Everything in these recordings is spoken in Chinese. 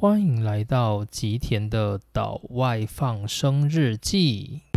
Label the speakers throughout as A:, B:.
A: 欢迎来到吉田的岛外放生日记。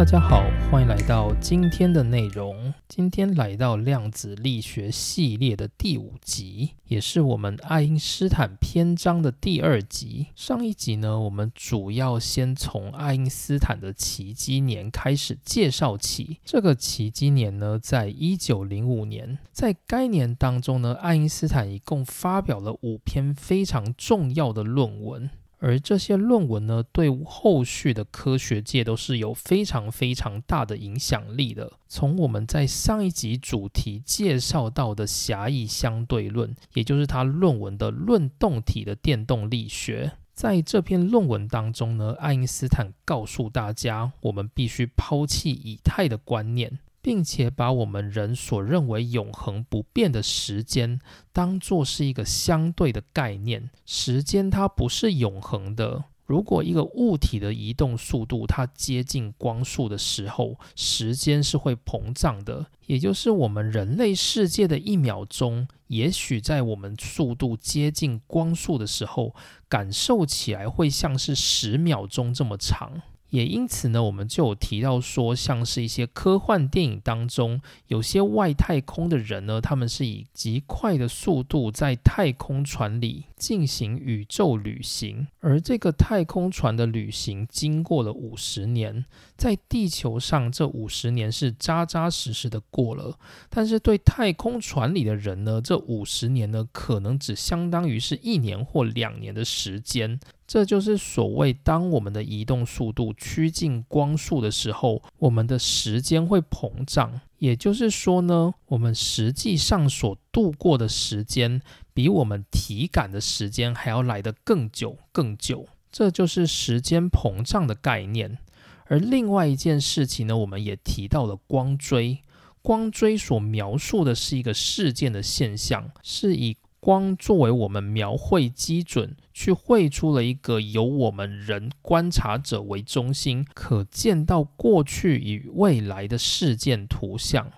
A: 大家好，欢迎来到今天的内容。今天来到量子力学系列的第五集，也是我们爱因斯坦篇章的第二集。上一集呢，我们主要先从爱因斯坦的奇迹年开始介绍起。这个奇迹年呢，在一九零五年，在该年当中呢，爱因斯坦一共发表了五篇非常重要的论文。而这些论文呢，对后续的科学界都是有非常非常大的影响力的。从我们在上一集主题介绍到的狭义相对论，也就是他论文的论动体的电动力学，在这篇论文当中呢，爱因斯坦告诉大家，我们必须抛弃以太的观念。并且把我们人所认为永恒不变的时间当做是一个相对的概念。时间它不是永恒的。如果一个物体的移动速度它接近光速的时候，时间是会膨胀的。也就是我们人类世界的一秒钟，也许在我们速度接近光速的时候，感受起来会像是十秒钟这么长。也因此呢，我们就有提到说，像是一些科幻电影当中，有些外太空的人呢，他们是以极快的速度在太空船里进行宇宙旅行，而这个太空船的旅行经过了五十年，在地球上这五十年是扎扎实实的过了，但是对太空船里的人呢，这五十年呢，可能只相当于是一年或两年的时间。这就是所谓，当我们的移动速度趋近光速的时候，我们的时间会膨胀。也就是说呢，我们实际上所度过的时间，比我们体感的时间还要来得更久、更久。这就是时间膨胀的概念。而另外一件事情呢，我们也提到了光锥。光锥所描述的是一个事件的现象，是以。光作为我们描绘基准，去绘出了一个由我们人观察者为中心，可见到过去与未来的事件图像。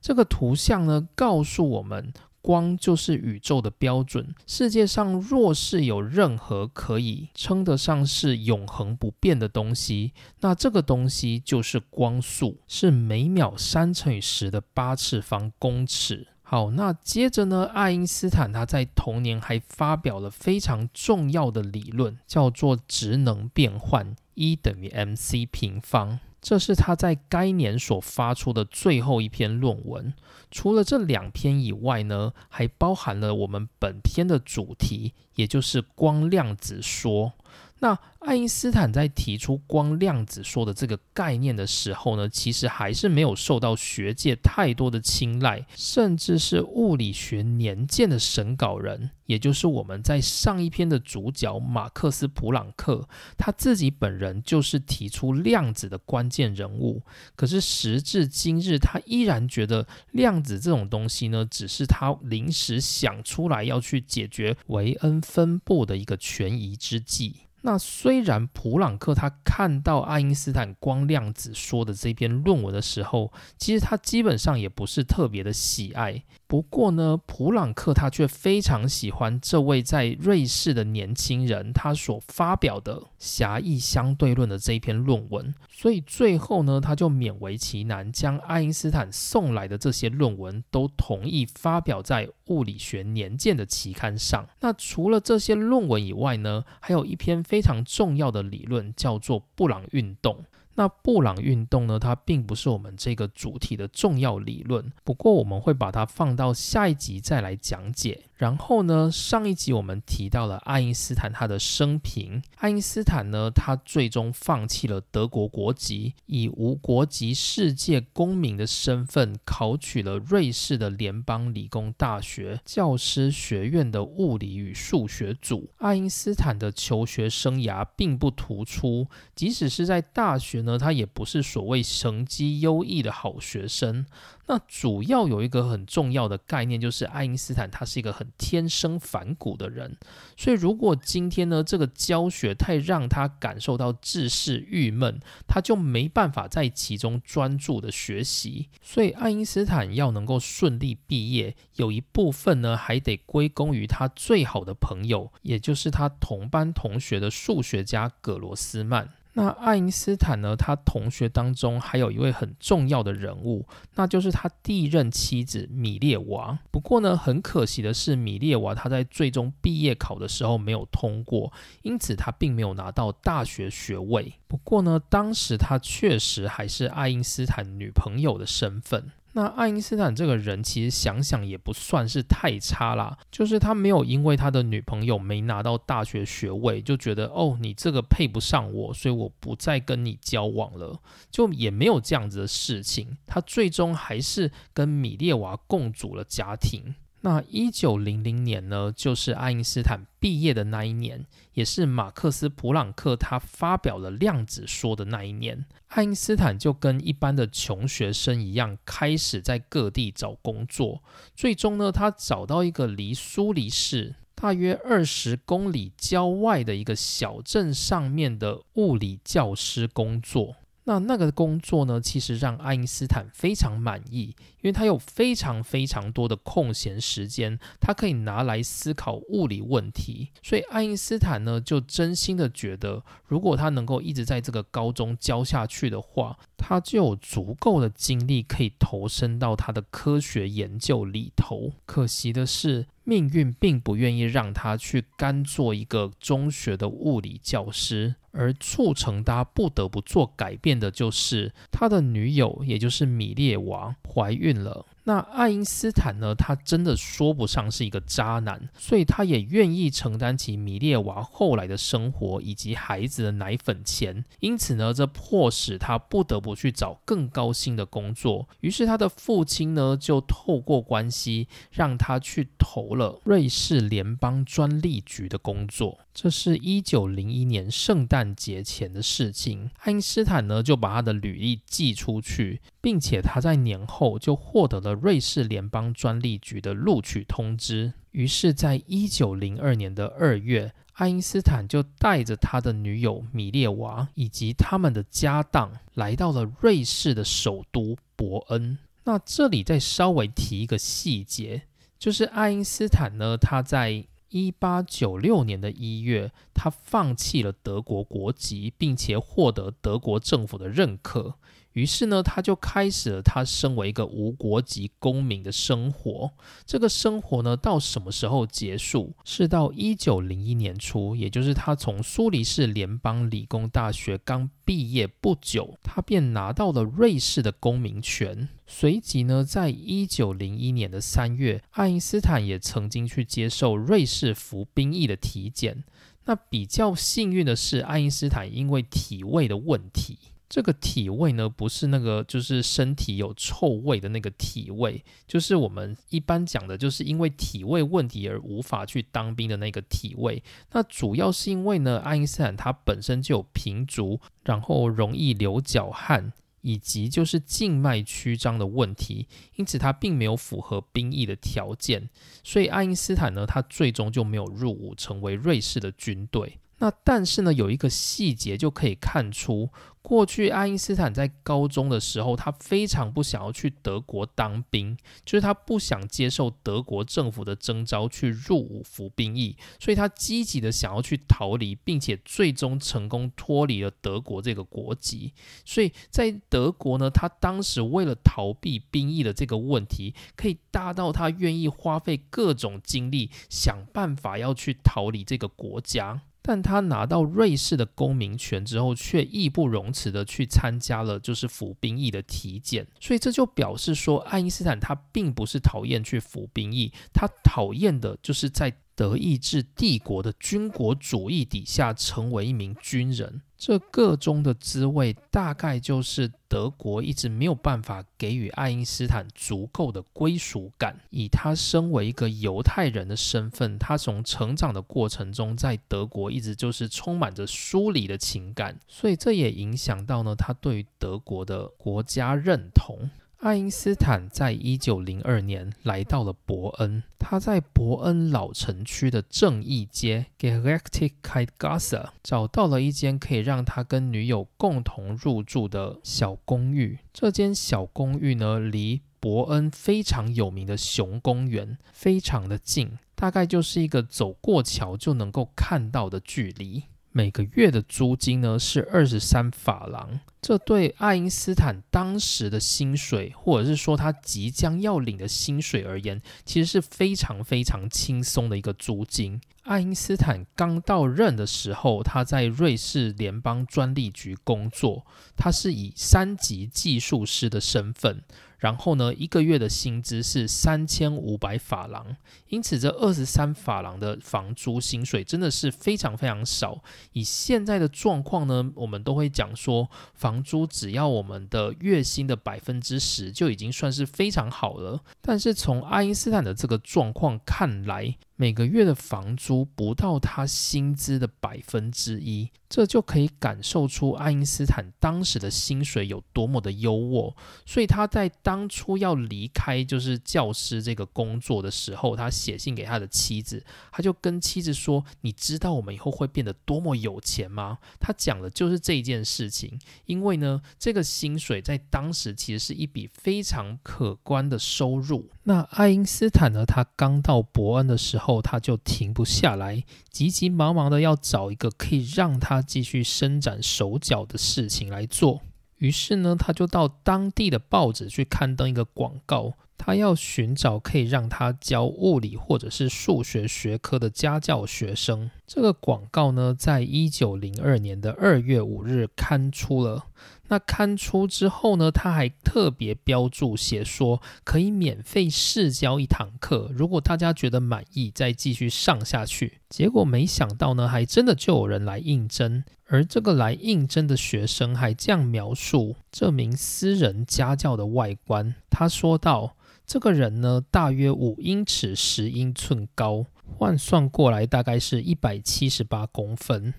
A: 这个图像呢，告诉我们，光就是宇宙的标准。世界上若是有任何可以称得上是永恒不变的东西，那这个东西就是光速，是每秒三乘以十的八次方公尺。好，那接着呢？爱因斯坦他在同年还发表了非常重要的理论，叫做质能变换，E 等于 mc 平方。这是他在该年所发出的最后一篇论文。除了这两篇以外呢，还包含了我们本篇的主题，也就是光量子说。那爱因斯坦在提出光量子说的这个概念的时候呢，其实还是没有受到学界太多的青睐，甚至是物理学年鉴的审稿人，也就是我们在上一篇的主角马克思·普朗克，他自己本人就是提出量子的关键人物。可是时至今日，他依然觉得量子这种东西呢，只是他临时想出来要去解决维恩分布的一个权宜之计。那虽然普朗克他看到爱因斯坦光量子说的这篇论文的时候，其实他基本上也不是特别的喜爱。不过呢，普朗克他却非常喜欢这位在瑞士的年轻人他所发表的狭义相对论的这一篇论文，所以最后呢，他就勉为其难将爱因斯坦送来的这些论文都同意发表在物理学年鉴的期刊上。那除了这些论文以外呢，还有一篇非常重要的理论，叫做布朗运动。那布朗运动呢？它并不是我们这个主题的重要理论，不过我们会把它放到下一集再来讲解。然后呢，上一集我们提到了爱因斯坦他的生平。爱因斯坦呢，他最终放弃了德国国籍，以无国籍世界公民的身份考取了瑞士的联邦理工大学教师学院的物理与数学组。爱因斯坦的求学生涯并不突出，即使是在大学呢，他也不是所谓成绩优异的好学生。那主要有一个很重要的概念，就是爱因斯坦他是一个很天生反骨的人。所以，如果今天呢，这个教学太让他感受到自视郁闷，他就没办法在其中专注的学习。所以，爱因斯坦要能够顺利毕业，有一部分呢，还得归功于他最好的朋友，也就是他同班同学的数学家葛罗斯曼。那爱因斯坦呢？他同学当中还有一位很重要的人物，那就是他第一任妻子米列娃。不过呢，很可惜的是，米列娃他在最终毕业考的时候没有通过，因此他并没有拿到大学学位。不过呢，当时他确实还是爱因斯坦女朋友的身份。那爱因斯坦这个人其实想想也不算是太差啦，就是他没有因为他的女朋友没拿到大学学位就觉得哦你这个配不上我，所以我不再跟你交往了，就也没有这样子的事情。他最终还是跟米列娃共组了家庭。那一九零零年呢，就是爱因斯坦毕业的那一年，也是马克思·普朗克他发表了量子说的那一年。爱因斯坦就跟一般的穷学生一样，开始在各地找工作。最终呢，他找到一个离苏黎世大约二十公里郊外的一个小镇上面的物理教师工作。那那个工作呢，其实让爱因斯坦非常满意，因为他有非常非常多的空闲时间，他可以拿来思考物理问题。所以爱因斯坦呢，就真心的觉得，如果他能够一直在这个高中教下去的话，他就有足够的精力可以投身到他的科学研究里头。可惜的是。命运并不愿意让他去干做一个中学的物理教师，而促成他不得不做改变的就是他的女友，也就是米列娃怀孕了。那爱因斯坦呢？他真的说不上是一个渣男，所以他也愿意承担起米列娃后来的生活以及孩子的奶粉钱。因此呢，这迫使他不得不去找更高薪的工作。于是他的父亲呢，就透过关系让他去投了瑞士联邦专利局的工作。这是一九零一年圣诞节前的事情。爱因斯坦呢，就把他的履历寄出去，并且他在年后就获得了瑞士联邦专利局的录取通知。于是，在一九零二年的二月，爱因斯坦就带着他的女友米列娃以及他们的家当，来到了瑞士的首都伯恩。那这里再稍微提一个细节，就是爱因斯坦呢，他在一八九六年的一月，他放弃了德国国籍，并且获得德国政府的认可。于是呢，他就开始了他身为一个无国籍公民的生活。这个生活呢，到什么时候结束？是到一九零一年初，也就是他从苏黎世联邦理工大学刚毕业不久，他便拿到了瑞士的公民权。随即呢，在一九零一年的三月，爱因斯坦也曾经去接受瑞士服兵役的体检。那比较幸运的是，爱因斯坦因为体位的问题。这个体味呢，不是那个就是身体有臭味的那个体味，就是我们一般讲的，就是因为体味问题而无法去当兵的那个体味。那主要是因为呢，爱因斯坦他本身就有平足，然后容易流脚汗，以及就是静脉曲张的问题，因此他并没有符合兵役的条件。所以爱因斯坦呢，他最终就没有入伍成为瑞士的军队。那但是呢，有一个细节就可以看出。过去，爱因斯坦在高中的时候，他非常不想要去德国当兵，就是他不想接受德国政府的征召去入伍服兵役，所以他积极的想要去逃离，并且最终成功脱离了德国这个国籍。所以在德国呢，他当时为了逃避兵役的这个问题，可以大到他愿意花费各种精力，想办法要去逃离这个国家。但他拿到瑞士的公民权之后，却义不容辞的去参加了就是服兵役的体检，所以这就表示说，爱因斯坦他并不是讨厌去服兵役，他讨厌的就是在。德意志帝国的军国主义底下，成为一名军人，这个中的滋味，大概就是德国一直没有办法给予爱因斯坦足够的归属感。以他身为一个犹太人的身份，他从成长的过程中，在德国一直就是充满着疏离的情感，所以这也影响到呢他对于德国的国家认同。爱因斯坦在一九零二年来到了伯恩，他在伯恩老城区的正义街 （Gerechtigkeitsgasse） 找到了一间可以让他跟女友共同入住的小公寓。这间小公寓呢，离伯恩非常有名的熊公园非常的近，大概就是一个走过桥就能够看到的距离。每个月的租金呢是二十三法郎，这对爱因斯坦当时的薪水，或者是说他即将要领的薪水而言，其实是非常非常轻松的一个租金。爱因斯坦刚到任的时候，他在瑞士联邦专利局工作，他是以三级技术师的身份。然后呢，一个月的薪资是三千五百法郎，因此这二十三法郎的房租薪水真的是非常非常少。以现在的状况呢，我们都会讲说，房租只要我们的月薪的百分之十就已经算是非常好了。但是从爱因斯坦的这个状况看来，每个月的房租不到他薪资的百分之一，这就可以感受出爱因斯坦当时的薪水有多么的优渥。所以他在当初要离开就是教师这个工作的时候，他写信给他的妻子，他就跟妻子说：“你知道我们以后会变得多么有钱吗？”他讲的就是这件事情。因为呢，这个薪水在当时其实是一笔非常可观的收入。那爱因斯坦呢，他刚到伯恩的时候。他就停不下来，急急忙忙的要找一个可以让他继续伸展手脚的事情来做。于是呢，他就到当地的报纸去刊登一个广告，他要寻找可以让他教物理或者是数学学科的家教学生。这个广告呢，在一九零二年的二月五日刊出了。那刊出之后呢，他还特别标注写说可以免费试教一堂课，如果大家觉得满意，再继续上下去。结果没想到呢，还真的就有人来应征，而这个来应征的学生还这样描述这名私人家教的外观。他说道：“这个人呢，大约五英尺十英寸高，换算过来大概是一百七十八公分。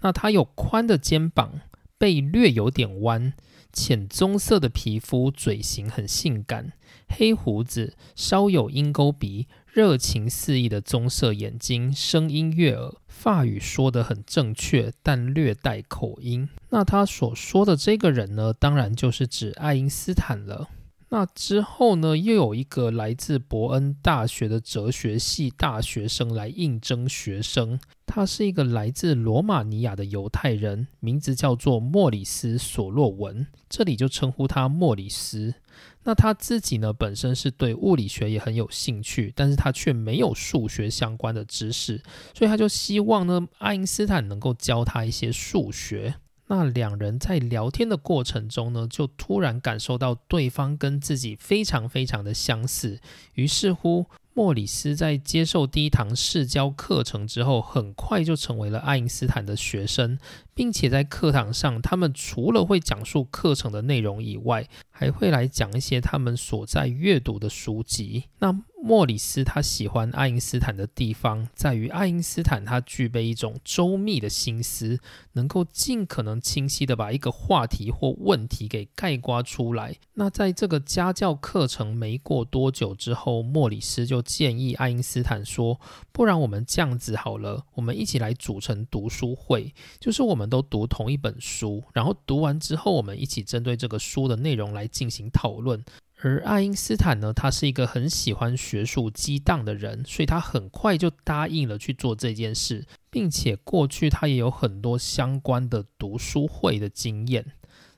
A: 那他有宽的肩膀。”背略有点弯，浅棕色的皮肤，嘴型很性感，黑胡子，稍有鹰钩鼻，热情四溢的棕色眼睛，声音悦耳，法语说得很正确，但略带口音。那他所说的这个人呢，当然就是指爱因斯坦了。那之后呢，又有一个来自伯恩大学的哲学系大学生来应征学生。他是一个来自罗马尼亚的犹太人，名字叫做莫里斯·索洛文，这里就称呼他莫里斯。那他自己呢，本身是对物理学也很有兴趣，但是他却没有数学相关的知识，所以他就希望呢，爱因斯坦能够教他一些数学。那两人在聊天的过程中呢，就突然感受到对方跟自己非常非常的相似，于是乎。莫里斯在接受第一堂试教课程之后，很快就成为了爱因斯坦的学生，并且在课堂上，他们除了会讲述课程的内容以外，还会来讲一些他们所在阅读的书籍。那莫里斯他喜欢爱因斯坦的地方，在于爱因斯坦他具备一种周密的心思，能够尽可能清晰的把一个话题或问题给概括出来。那在这个家教课程没过多久之后，莫里斯就建议爱因斯坦说：“不然我们这样子好了，我们一起来组成读书会，就是我们都读同一本书，然后读完之后，我们一起针对这个书的内容来进行讨论。”而爱因斯坦呢，他是一个很喜欢学术激荡的人，所以他很快就答应了去做这件事，并且过去他也有很多相关的读书会的经验。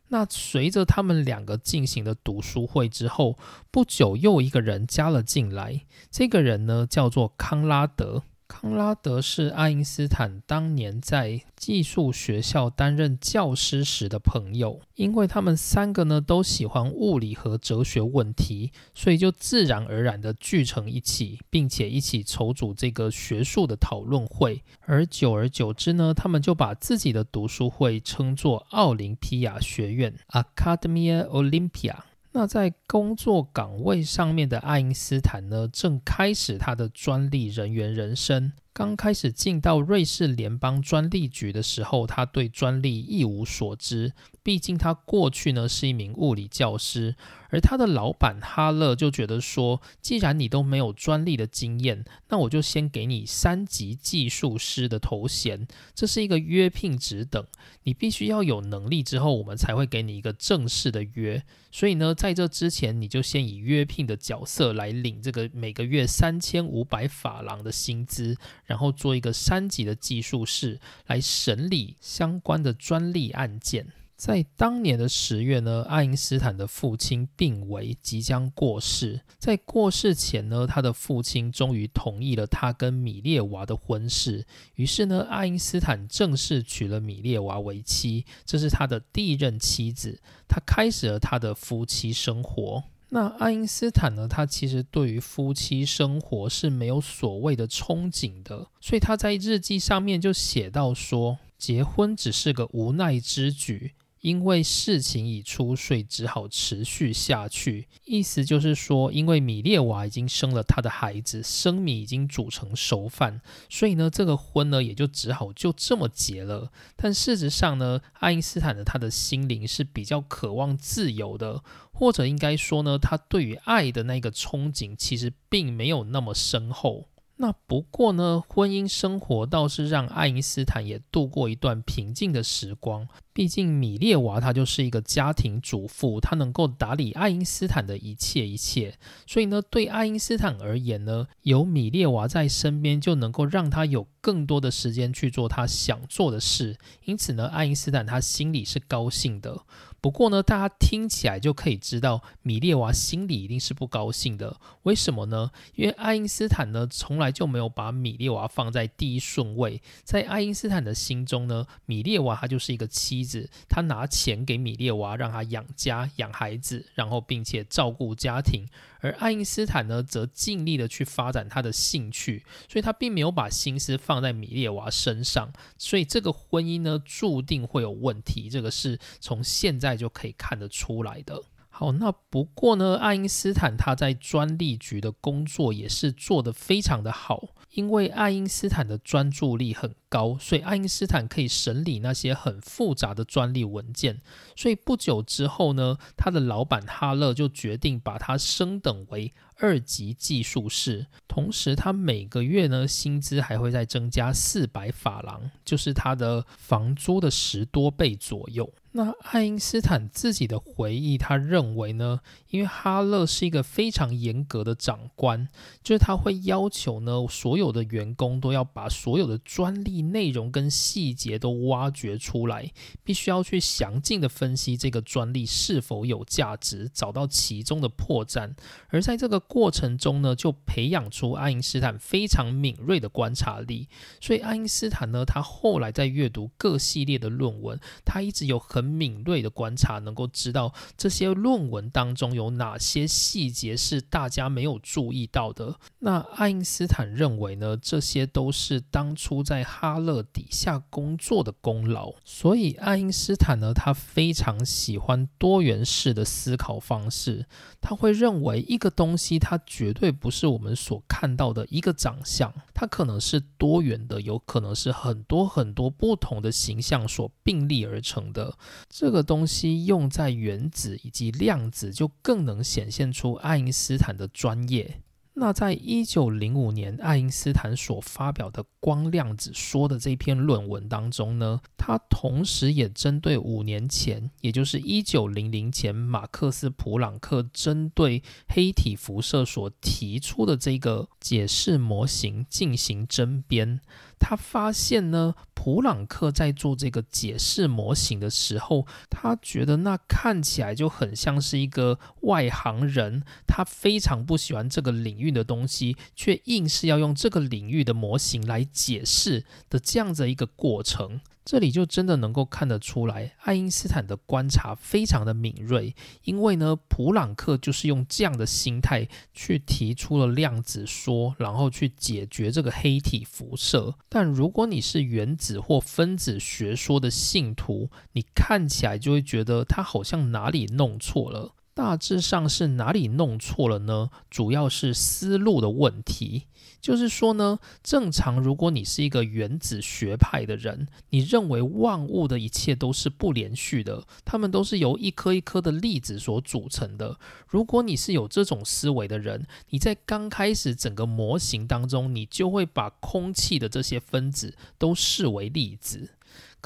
A: 那随着他们两个进行的读书会之后，不久又一个人加了进来，这个人呢叫做康拉德。康拉德是爱因斯坦当年在寄宿学校担任教师时的朋友，因为他们三个呢都喜欢物理和哲学问题，所以就自然而然的聚成一起，并且一起筹组这个学术的讨论会。而久而久之呢，他们就把自己的读书会称作奥林匹亚学院 （Academia Olympia）。那在工作岗位上面的爱因斯坦呢，正开始他的专利人员人生。刚开始进到瑞士联邦专利局的时候，他对专利一无所知。毕竟他过去呢是一名物理教师，而他的老板哈勒就觉得说，既然你都没有专利的经验，那我就先给你三级技术师的头衔，这是一个约聘职等，你必须要有能力之后，我们才会给你一个正式的约。所以呢，在这之前，你就先以约聘的角色来领这个每个月三千五百法郎的薪资，然后做一个三级的技术室来审理相关的专利案件。在当年的十月呢，爱因斯坦的父亲病危，即将过世。在过世前呢，他的父亲终于同意了他跟米列娃的婚事。于是呢，爱因斯坦正式娶了米列娃为妻，这是他的第一任妻子。他开始了他的夫妻生活。那爱因斯坦呢，他其实对于夫妻生活是没有所谓的憧憬的，所以他在日记上面就写到说，结婚只是个无奈之举。因为事情已出，所以只好持续下去。意思就是说，因为米列娃已经生了他的孩子，生米已经煮成熟饭，所以呢，这个婚呢也就只好就这么结了。但事实上呢，爱因斯坦的他的心灵是比较渴望自由的，或者应该说呢，他对于爱的那个憧憬其实并没有那么深厚。那不过呢，婚姻生活倒是让爱因斯坦也度过一段平静的时光。毕竟米列娃她就是一个家庭主妇，她能够打理爱因斯坦的一切一切。所以呢，对爱因斯坦而言呢，有米列娃在身边就能够让他有更多的时间去做他想做的事。因此呢，爱因斯坦他心里是高兴的。不过呢，大家听起来就可以知道，米列娃心里一定是不高兴的。为什么呢？因为爱因斯坦呢，从来就没有把米列娃放在第一顺位。在爱因斯坦的心中呢，米列娃她就是一个妻子，他拿钱给米列娃，让她养家养孩子，然后并且照顾家庭。而爱因斯坦呢，则尽力的去发展他的兴趣，所以他并没有把心思放在米列娃身上。所以这个婚姻呢，注定会有问题。这个是从现在就可以看得出来的。好，那不过呢，爱因斯坦他在专利局的工作也是做得非常的好，因为爱因斯坦的专注力很高，所以爱因斯坦可以审理那些很复杂的专利文件。所以不久之后呢，他的老板哈勒就决定把他升等为二级技术士，同时他每个月呢薪资还会再增加四百法郎，就是他的房租的十多倍左右。那爱因斯坦自己的回忆，他认为呢，因为哈勒是一个非常严格的长官，就是他会要求呢，所有的员工都要把所有的专利内容跟细节都挖掘出来，必须要去详尽的分析这个专利是否有价值，找到其中的破绽。而在这个过程中呢，就培养出爱因斯坦非常敏锐的观察力。所以爱因斯坦呢，他后来在阅读各系列的论文，他一直有很敏锐的观察，能够知道这些论文当中有有哪些细节是大家没有注意到的。那爱因斯坦认为呢，这些都是当初在哈勒底下工作的功劳。所以爱因斯坦呢，他非常喜欢多元式的思考方式。他会认为一个东西，它绝对不是我们所看到的一个长相，它可能是多元的，有可能是很多很多不同的形象所并立而成的。这个东西用在原子以及量子，就更能显现出爱因斯坦的专业。那在一九零五年，爱因斯坦所发表的光量子说的这篇论文当中呢，他同时也针对五年前，也就是一九零零前，马克思普朗克针对黑体辐射所提出的这个解释模型进行争辩。他发现呢，普朗克在做这个解释模型的时候，他觉得那看起来就很像是一个外行人，他非常不喜欢这个领域的东西，却硬是要用这个领域的模型来解释的这样的一个过程。这里就真的能够看得出来，爱因斯坦的观察非常的敏锐，因为呢，普朗克就是用这样的心态去提出了量子说，然后去解决这个黑体辐射。但如果你是原子或分子学说的信徒，你看起来就会觉得他好像哪里弄错了。大致上是哪里弄错了呢？主要是思路的问题。就是说呢，正常如果你是一个原子学派的人，你认为万物的一切都是不连续的，它们都是由一颗一颗的粒子所组成的。如果你是有这种思维的人，你在刚开始整个模型当中，你就会把空气的这些分子都视为粒子。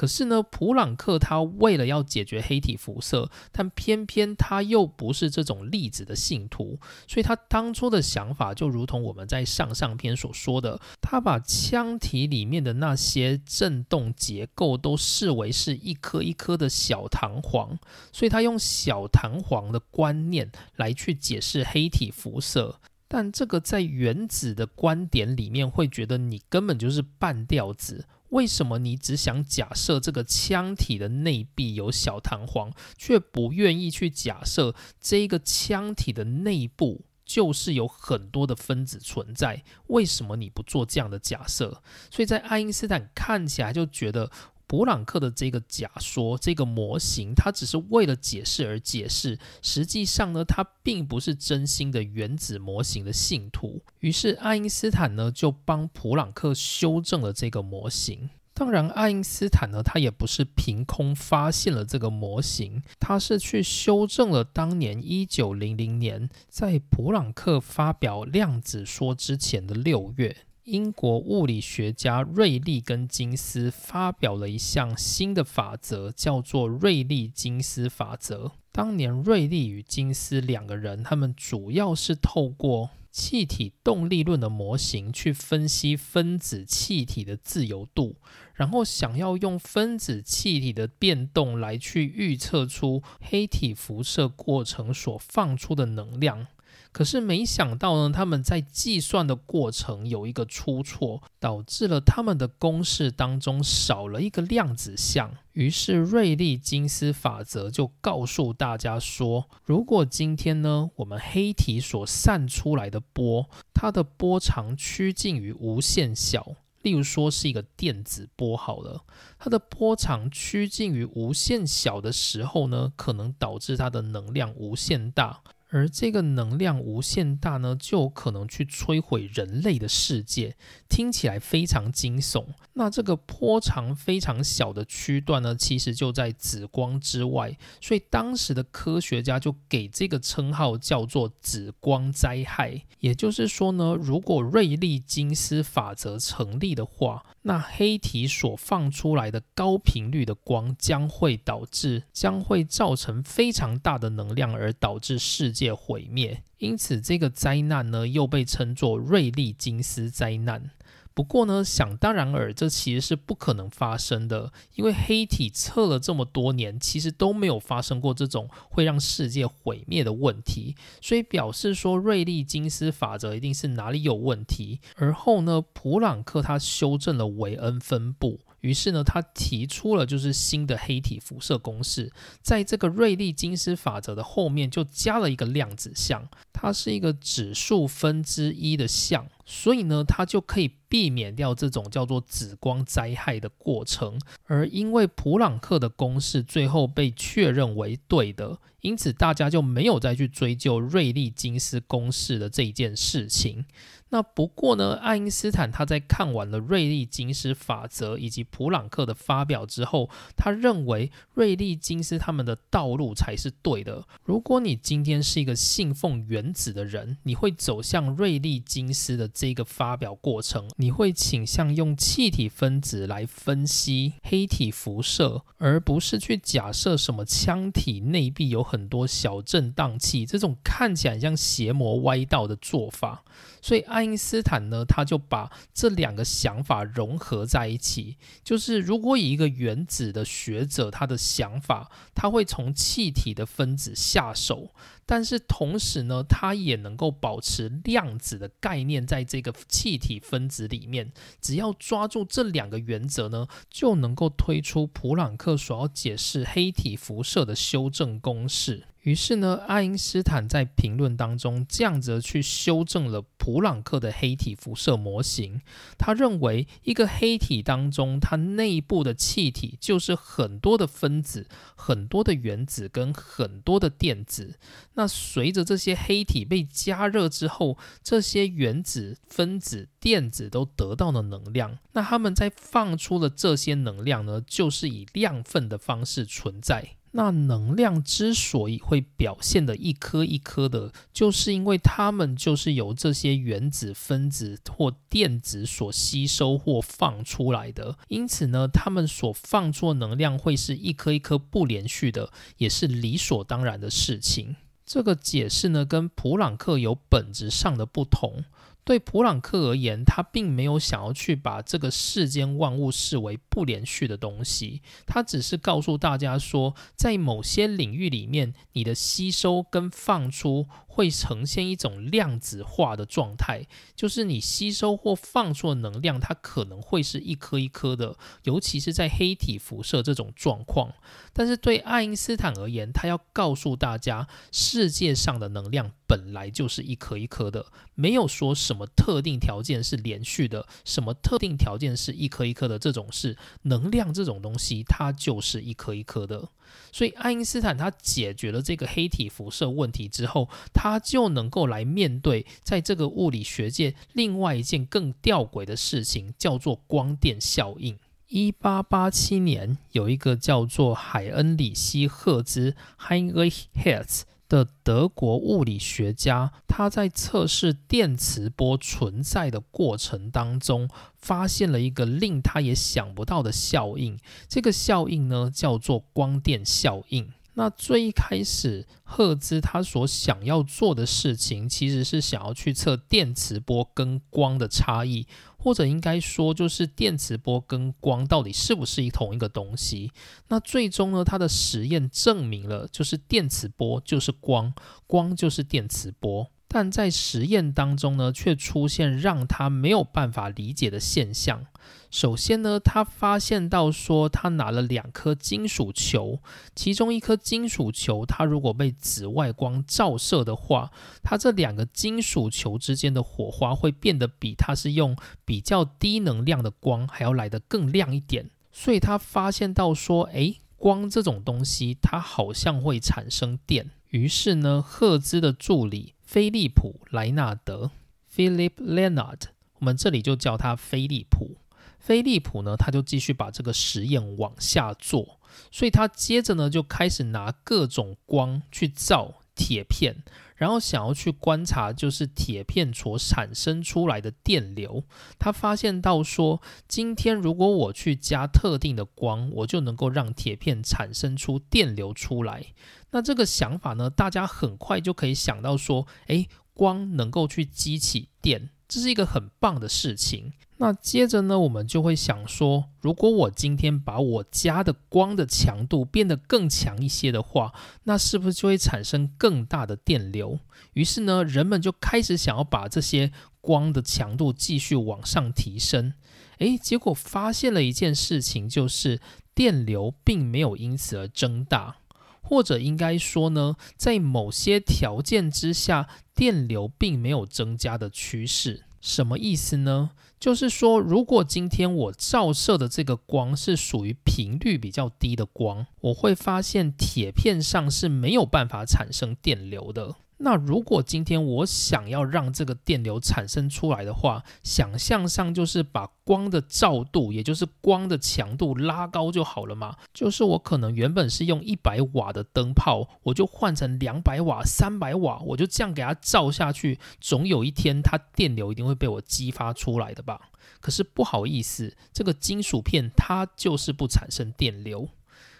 A: 可是呢，普朗克他为了要解决黑体辐射，但偏偏他又不是这种粒子的信徒，所以他当初的想法就如同我们在上上篇所说的，他把腔体里面的那些振动结构都视为是一颗一颗的小弹簧，所以他用小弹簧的观念来去解释黑体辐射。但这个在原子的观点里面会觉得你根本就是半吊子。为什么你只想假设这个腔体的内壁有小弹簧，却不愿意去假设这个腔体的内部就是有很多的分子存在？为什么你不做这样的假设？所以在爱因斯坦看起来就觉得。普朗克的这个假说，这个模型，它只是为了解释而解释。实际上呢，它并不是真心的原子模型的信徒。于是爱因斯坦呢，就帮普朗克修正了这个模型。当然，爱因斯坦呢，他也不是凭空发现了这个模型，他是去修正了当年一九零零年在普朗克发表量子说之前的六月。英国物理学家瑞利跟金斯发表了一项新的法则，叫做瑞利金斯法则。当年瑞利与金斯两个人，他们主要是透过气体动力论的模型去分析分子气体的自由度，然后想要用分子气体的变动来去预测出黑体辐射过程所放出的能量。可是没想到呢，他们在计算的过程有一个出错，导致了他们的公式当中少了一个量子项。于是瑞利金斯法则就告诉大家说，如果今天呢，我们黑体所散出来的波，它的波长趋近于无限小，例如说是一个电子波好了，它的波长趋近于无限小的时候呢，可能导致它的能量无限大。而这个能量无限大呢，就可能去摧毁人类的世界，听起来非常惊悚。那这个波长非常小的区段呢，其实就在紫光之外，所以当时的科学家就给这个称号叫做“紫光灾害”。也就是说呢，如果瑞利金斯法则成立的话，那黑体所放出来的高频率的光将会导致，将会造成非常大的能量，而导致世界界毁灭。因此，这个灾难呢，又被称作瑞利金斯灾难。不过呢，想当然尔，这其实是不可能发生的，因为黑体测了这么多年，其实都没有发生过这种会让世界毁灭的问题，所以表示说瑞利金斯法则一定是哪里有问题。而后呢，普朗克他修正了韦恩分布。于是呢，他提出了就是新的黑体辐射公式，在这个瑞利金斯法则的后面就加了一个量子项，它是一个指数分之一的项，所以呢，它就可以避免掉这种叫做紫光灾害的过程。而因为普朗克的公式最后被确认为对的，因此大家就没有再去追究瑞利金斯公式的这一件事情。那不过呢，爱因斯坦他在看完了瑞利金斯法则以及普朗克的发表之后，他认为瑞利金斯他们的道路才是对的。如果你今天是一个信奉原子的人，你会走向瑞利金斯的这个发表过程，你会倾向用气体分子来分析黑体辐射，而不是去假设什么腔体内壁有很多小震荡器这种看起来像邪魔歪道的做法。所以爱因斯坦呢，他就把这两个想法融合在一起。就是如果以一个原子的学者他的想法，他会从气体的分子下手，但是同时呢，他也能够保持量子的概念在这个气体分子里面。只要抓住这两个原则呢，就能够推出普朗克所要解释黑体辐射的修正公式。于是呢，爱因斯坦在评论当中这样子去修正了普朗克的黑体辐射模型。他认为，一个黑体当中，它内部的气体就是很多的分子、很多的原子跟很多的电子。那随着这些黑体被加热之后，这些原子、分子、电子都得到了能量。那它们在放出的这些能量呢，就是以量份的方式存在。那能量之所以会表现的一颗一颗的，就是因为它们就是由这些原子、分子或电子所吸收或放出来的。因此呢，它们所放出的能量会是一颗一颗不连续的，也是理所当然的事情。这个解释呢，跟普朗克有本质上的不同。对普朗克而言，他并没有想要去把这个世间万物视为不连续的东西，他只是告诉大家说，在某些领域里面，你的吸收跟放出。会呈现一种量子化的状态，就是你吸收或放出的能量，它可能会是一颗一颗的，尤其是在黑体辐射这种状况。但是对爱因斯坦而言，他要告诉大家，世界上的能量本来就是一颗一颗的，没有说什么特定条件是连续的，什么特定条件是一颗一颗的这种事。能量这种东西，它就是一颗一颗的。所以爱因斯坦他解决了这个黑体辐射问题之后，他就能够来面对在这个物理学界另外一件更吊诡的事情，叫做光电效应。一八八七年，有一个叫做海恩里希·赫兹 （Heinrich Hertz）。的德国物理学家，他在测试电磁波存在的过程当中，发现了一个令他也想不到的效应。这个效应呢，叫做光电效应。那最一开始，赫兹他所想要做的事情，其实是想要去测电磁波跟光的差异，或者应该说，就是电磁波跟光到底是不是一同一个东西。那最终呢，他的实验证明了，就是电磁波就是光，光就是电磁波。但在实验当中呢，却出现让他没有办法理解的现象。首先呢，他发现到说，他拿了两颗金属球，其中一颗金属球，它如果被紫外光照射的话，它这两个金属球之间的火花会变得比它是用比较低能量的光还要来得更亮一点。所以他发现到说，诶，光这种东西，它好像会产生电。于是呢，赫兹的助理。菲利普·莱纳德 （Philip Leonard），我们这里就叫他菲利普。飞利浦呢，他就继续把这个实验往下做，所以他接着呢就开始拿各种光去照铁片，然后想要去观察，就是铁片所产生出来的电流。他发现到说，今天如果我去加特定的光，我就能够让铁片产生出电流出来。那这个想法呢，大家很快就可以想到说，诶，光能够去激起电，这是一个很棒的事情。那接着呢，我们就会想说，如果我今天把我家的光的强度变得更强一些的话，那是不是就会产生更大的电流？于是呢，人们就开始想要把这些光的强度继续往上提升。诶，结果发现了一件事情，就是电流并没有因此而增大。或者应该说呢，在某些条件之下，电流并没有增加的趋势。什么意思呢？就是说，如果今天我照射的这个光是属于频率比较低的光，我会发现铁片上是没有办法产生电流的。那如果今天我想要让这个电流产生出来的话，想象上就是把光的照度，也就是光的强度拉高就好了嘛。就是我可能原本是用一百瓦的灯泡，我就换成两百瓦、三百瓦，我就这样给它照下去，总有一天它电流一定会被我激发出来的吧。可是不好意思，这个金属片它就是不产生电流。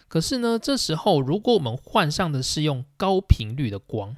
A: 可是呢，这时候如果我们换上的是用高频率的光。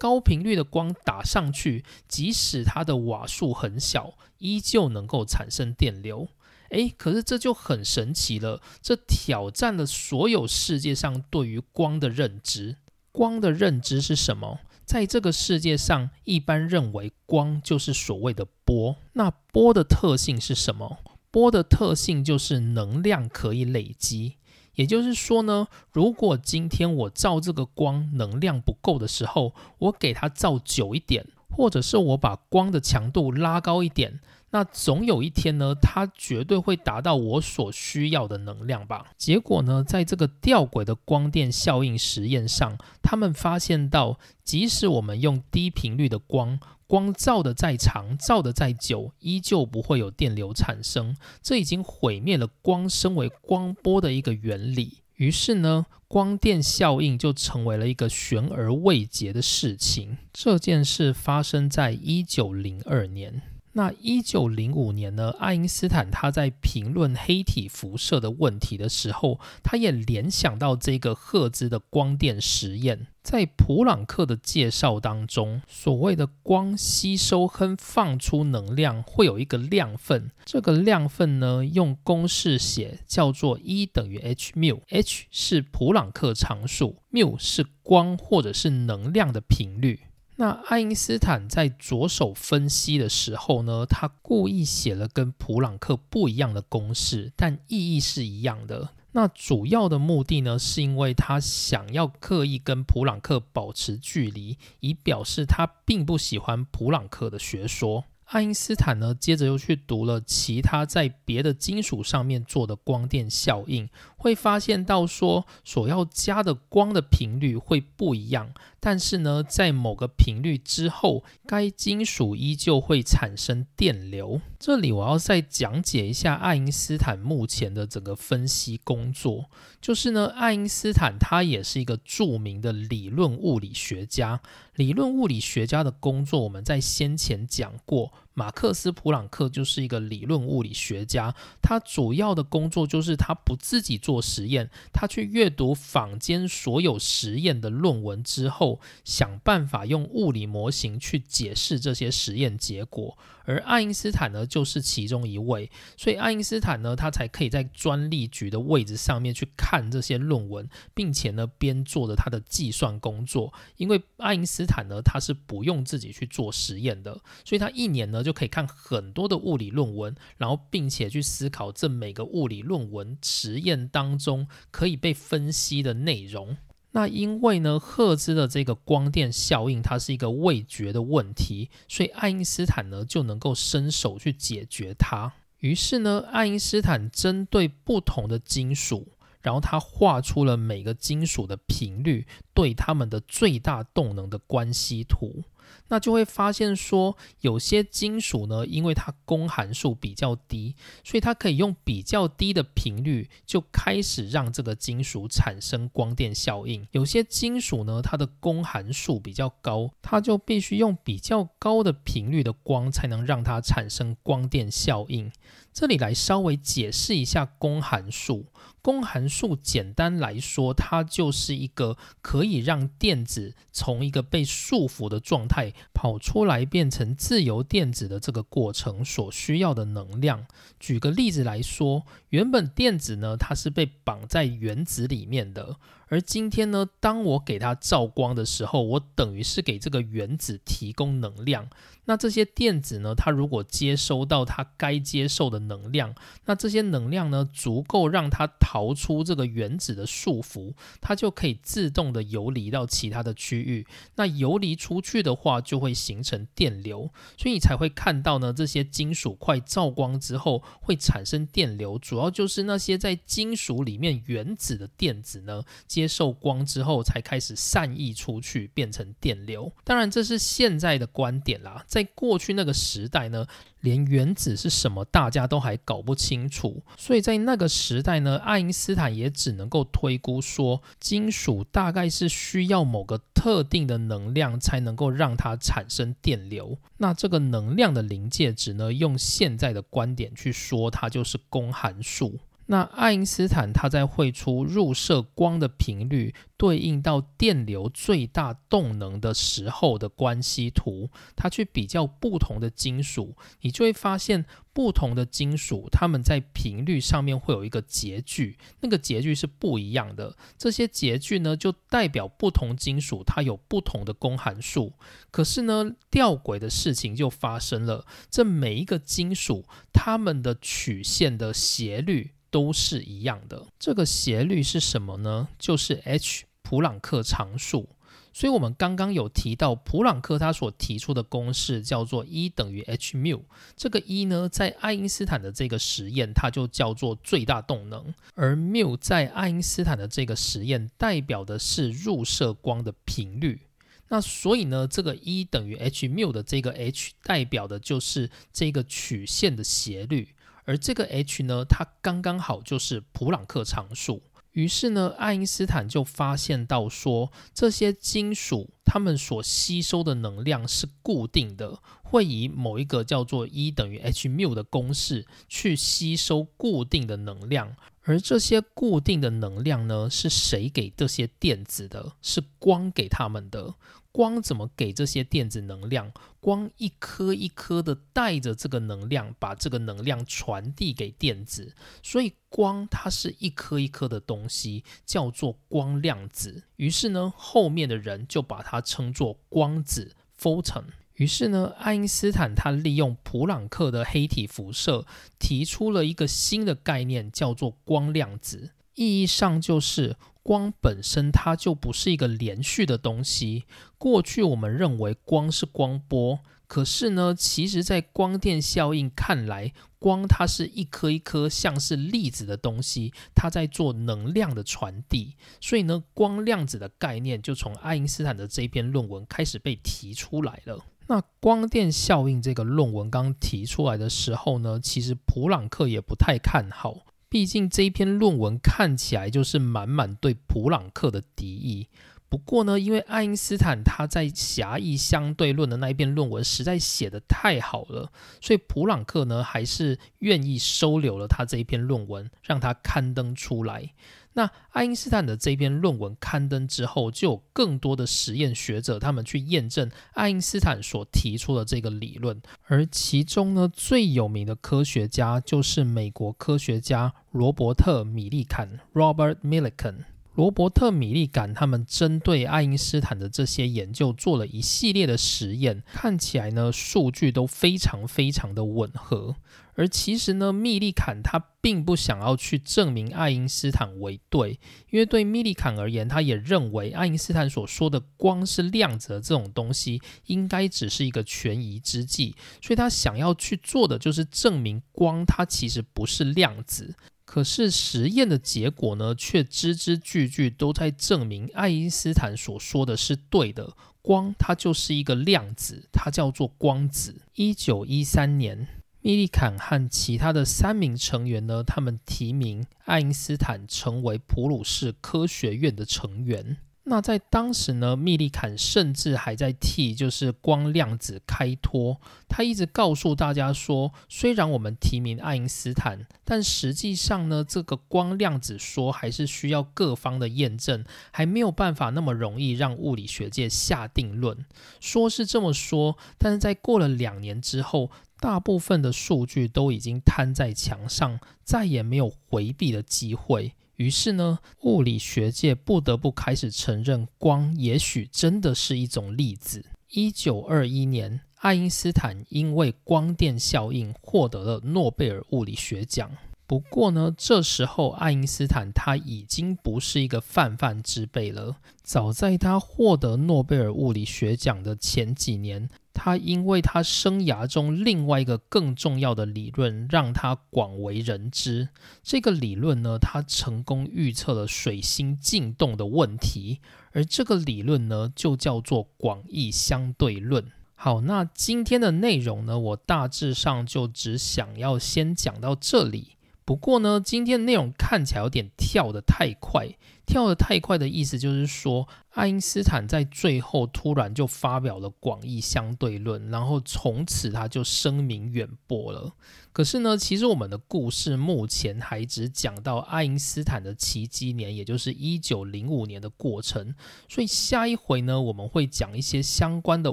A: 高频率的光打上去，即使它的瓦数很小，依旧能够产生电流。诶，可是这就很神奇了，这挑战了所有世界上对于光的认知。光的认知是什么？在这个世界上，一般认为光就是所谓的波。那波的特性是什么？波的特性就是能量可以累积。也就是说呢，如果今天我照这个光能量不够的时候，我给它照久一点，或者是我把光的强度拉高一点。那总有一天呢，它绝对会达到我所需要的能量吧？结果呢，在这个吊轨的光电效应实验上，他们发现到，即使我们用低频率的光，光照的再长，照的再久，依旧不会有电流产生。这已经毁灭了光身为光波的一个原理。于是呢，光电效应就成为了一个悬而未决的事情。这件事发生在一九零二年。那一九零五年呢，爱因斯坦他在评论黑体辐射的问题的时候，他也联想到这个赫兹的光电实验。在普朗克的介绍当中，所谓的光吸收和放出能量会有一个量份，这个量份呢用公式写叫做 E 等于 h μ，h 是普朗克常数，μ 是光或者是能量的频率。那爱因斯坦在着手分析的时候呢，他故意写了跟普朗克不一样的公式，但意义是一样的。那主要的目的呢，是因为他想要刻意跟普朗克保持距离，以表示他并不喜欢普朗克的学说。爱因斯坦呢，接着又去读了其他在别的金属上面做的光电效应，会发现到说所要加的光的频率会不一样，但是呢，在某个频率之后，该金属依旧会产生电流。这里我要再讲解一下爱因斯坦目前的整个分析工作，就是呢，爱因斯坦他也是一个著名的理论物理学家。理论物理学家的工作，我们在先前讲过。马克思·普朗克就是一个理论物理学家，他主要的工作就是他不自己做实验，他去阅读坊间所有实验的论文之后，想办法用物理模型去解释这些实验结果。而爱因斯坦呢，就是其中一位，所以爱因斯坦呢，他才可以在专利局的位置上面去看这些论文，并且呢，边做着他的计算工作。因为爱因斯坦呢，他是不用自己去做实验的，所以他一年呢就可以看很多的物理论文，然后并且去思考这每个物理论文实验当中可以被分析的内容。那因为呢，赫兹的这个光电效应，它是一个味觉的问题，所以爱因斯坦呢就能够伸手去解决它。于是呢，爱因斯坦针对不同的金属，然后他画出了每个金属的频率对它们的最大动能的关系图。那就会发现说，有些金属呢，因为它功函数比较低，所以它可以用比较低的频率就开始让这个金属产生光电效应。有些金属呢，它的功函数比较高，它就必须用比较高的频率的光才能让它产生光电效应。这里来稍微解释一下功函数。功函数简单来说，它就是一个可以让电子从一个被束缚的状态跑出来变成自由电子的这个过程所需要的能量。举个例子来说，原本电子呢，它是被绑在原子里面的。而今天呢，当我给它照光的时候，我等于是给这个原子提供能量。那这些电子呢，它如果接收到它该接受的能量，那这些能量呢，足够让它逃出这个原子的束缚，它就可以自动的游离到其他的区域。那游离出去的话，就会形成电流，所以你才会看到呢，这些金属块照光之后会产生电流，主要就是那些在金属里面原子的电子呢。接受光之后，才开始散逸出去，变成电流。当然，这是现在的观点啦。在过去那个时代呢，连原子是什么，大家都还搞不清楚。所以在那个时代呢，爱因斯坦也只能够推估说，金属大概是需要某个特定的能量，才能够让它产生电流。那这个能量的临界值呢，用现在的观点去说，它就是功函数。那爱因斯坦他在绘出入射光的频率对应到电流最大动能的时候的关系图，他去比较不同的金属，你就会发现不同的金属它们在频率上面会有一个截距，那个截距是不一样的。这些截距呢，就代表不同金属它有不同的功函数。可是呢，吊诡的事情就发生了，这每一个金属它们的曲线的斜率。都是一样的。这个斜率是什么呢？就是 h 普朗克常数。所以，我们刚刚有提到普朗克他所提出的公式叫做 E 等于 h mu。这个 E 呢，在爱因斯坦的这个实验，它就叫做最大动能；而 mu 在爱因斯坦的这个实验，代表的是入射光的频率。那所以呢，这个 E 等于 h mu 的这个 h 代表的就是这个曲线的斜率，而这个 h 呢，它刚刚好就是普朗克常数。于是呢，爱因斯坦就发现到说，这些金属它们所吸收的能量是固定的，会以某一个叫做 E 等于 h mu 的公式去吸收固定的能量。而这些固定的能量呢，是谁给这些电子的？是光给他们的。光怎么给这些电子能量？光一颗一颗的带着这个能量，把这个能量传递给电子。所以光它是一颗一颗的东西，叫做光量子。于是呢，后面的人就把它称作光子 （photon）。于是呢，爱因斯坦他利用普朗克的黑体辐射，提出了一个新的概念，叫做光量子。意义上就是光本身它就不是一个连续的东西。过去我们认为光是光波，可是呢，其实在光电效应看来，光它是一颗一颗像是粒子的东西，它在做能量的传递。所以呢，光量子的概念就从爱因斯坦的这篇论文开始被提出来了。那光电效应这个论文刚提出来的时候呢，其实普朗克也不太看好，毕竟这一篇论文看起来就是满满对普朗克的敌意。不过呢，因为爱因斯坦他在狭义相对论的那一篇论文实在写得太好了，所以普朗克呢还是愿意收留了他这一篇论文，让他刊登出来。那爱因斯坦的这篇论文刊登之后，就有更多的实验学者他们去验证爱因斯坦所提出的这个理论，而其中呢最有名的科学家就是美国科学家罗伯特·米利坎 （Robert Millikan）。罗伯特·米利坎他们针对爱因斯坦的这些研究做了一系列的实验，看起来呢数据都非常非常的吻合。而其实呢，密利坎他并不想要去证明爱因斯坦为对，因为对密利坎而言，他也认为爱因斯坦所说的光是量子这种东西，应该只是一个权宜之计。所以他想要去做的就是证明光它其实不是量子。可是实验的结果呢，却字字句句都在证明爱因斯坦所说的是对的。光它就是一个量子，它叫做光子。一九一三年，密利坎和其他的三名成员呢，他们提名爱因斯坦成为普鲁士科学院的成员。那在当时呢，密利坎甚至还在替就是光量子开脱。他一直告诉大家说，虽然我们提名爱因斯坦，但实际上呢，这个光量子说还是需要各方的验证，还没有办法那么容易让物理学界下定论。说是这么说，但是在过了两年之后，大部分的数据都已经摊在墙上，再也没有回避的机会。于是呢，物理学界不得不开始承认，光也许真的是一种粒子。一九二一年，爱因斯坦因为光电效应获得了诺贝尔物理学奖。不过呢，这时候爱因斯坦他已经不是一个泛泛之辈了。早在他获得诺贝尔物理学奖的前几年，他因为他生涯中另外一个更重要的理论让他广为人知。这个理论呢，他成功预测了水星进动的问题，而这个理论呢，就叫做广义相对论。好，那今天的内容呢，我大致上就只想要先讲到这里。不过呢，今天的内容看起来有点跳得太快。跳得太快的意思就是说，爱因斯坦在最后突然就发表了广义相对论，然后从此他就声名远播了。可是呢，其实我们的故事目前还只讲到爱因斯坦的奇迹年，也就是一九零五年的过程。所以下一回呢，我们会讲一些相关的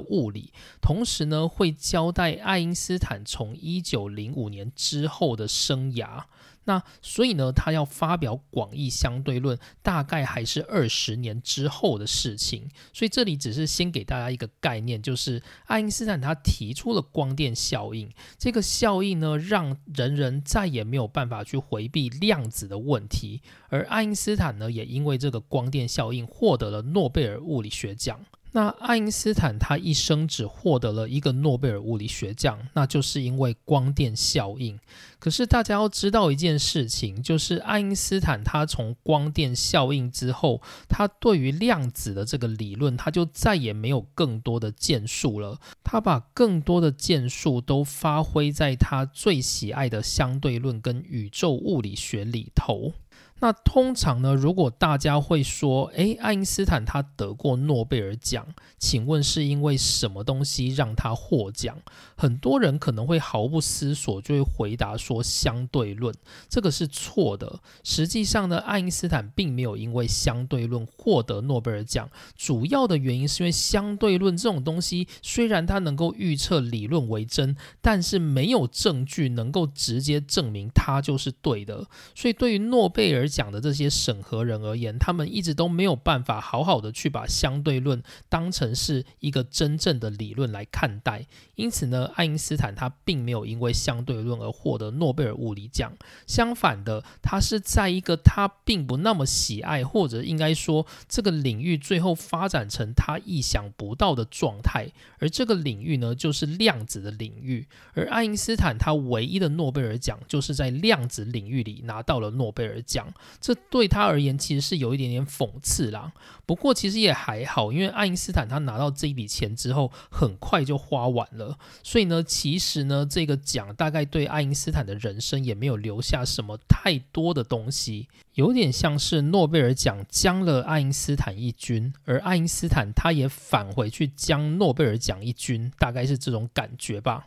A: 物理，同时呢，会交代爱因斯坦从一九零五年之后的生涯。那所以呢，他要发表广义相对论，大概还是二十年之后的事情。所以这里只是先给大家一个概念，就是爱因斯坦他提出了光电效应，这个效应呢，让人人再也没有办法去回避量子的问题，而爱因斯坦呢，也因为这个光电效应获得了诺贝尔物理学奖。那爱因斯坦他一生只获得了一个诺贝尔物理学奖，那就是因为光电效应。可是大家要知道一件事情，就是爱因斯坦他从光电效应之后，他对于量子的这个理论，他就再也没有更多的建树了。他把更多的建树都发挥在他最喜爱的相对论跟宇宙物理学里头。那通常呢，如果大家会说，诶，爱因斯坦他得过诺贝尔奖，请问是因为什么东西让他获奖？很多人可能会毫不思索就会回答说相对论，这个是错的。实际上呢，爱因斯坦并没有因为相对论获得诺贝尔奖，主要的原因是因为相对论这种东西，虽然它能够预测理论为真，但是没有证据能够直接证明它就是对的。所以对于诺贝尔讲的这些审核人而言，他们一直都没有办法好好的去把相对论当成是一个真正的理论来看待。因此呢，爱因斯坦他并没有因为相对论而获得诺贝尔物理奖。相反的，他是在一个他并不那么喜爱，或者应该说这个领域最后发展成他意想不到的状态。而这个领域呢，就是量子的领域。而爱因斯坦他唯一的诺贝尔奖，就是在量子领域里拿到了诺贝尔奖。这对他而言其实是有一点点讽刺啦。不过其实也还好，因为爱因斯坦他拿到这一笔钱之后，很快就花完了。所以呢，其实呢，这个奖大概对爱因斯坦的人生也没有留下什么太多的东西，有点像是诺贝尔奖将了爱因斯坦一军，而爱因斯坦他也返回去将诺贝尔奖一军，大概是这种感觉吧。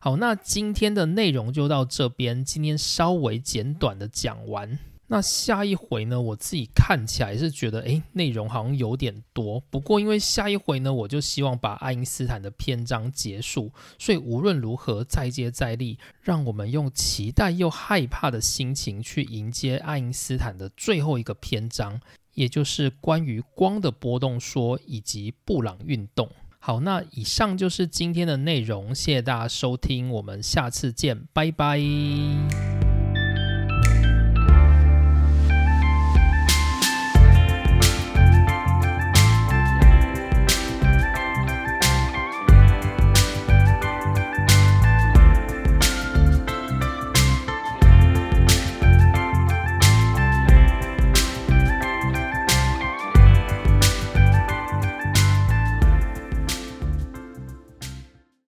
A: 好，那今天的内容就到这边，今天稍微简短的讲完。那下一回呢？我自己看起来是觉得，诶，内容好像有点多。不过因为下一回呢，我就希望把爱因斯坦的篇章结束，所以无论如何再接再厉，让我们用期待又害怕的心情去迎接爱因斯坦的最后一个篇章，也就是关于光的波动说以及布朗运动。好，那以上就是今天的内容，谢谢大家收听，我们下次见，拜拜。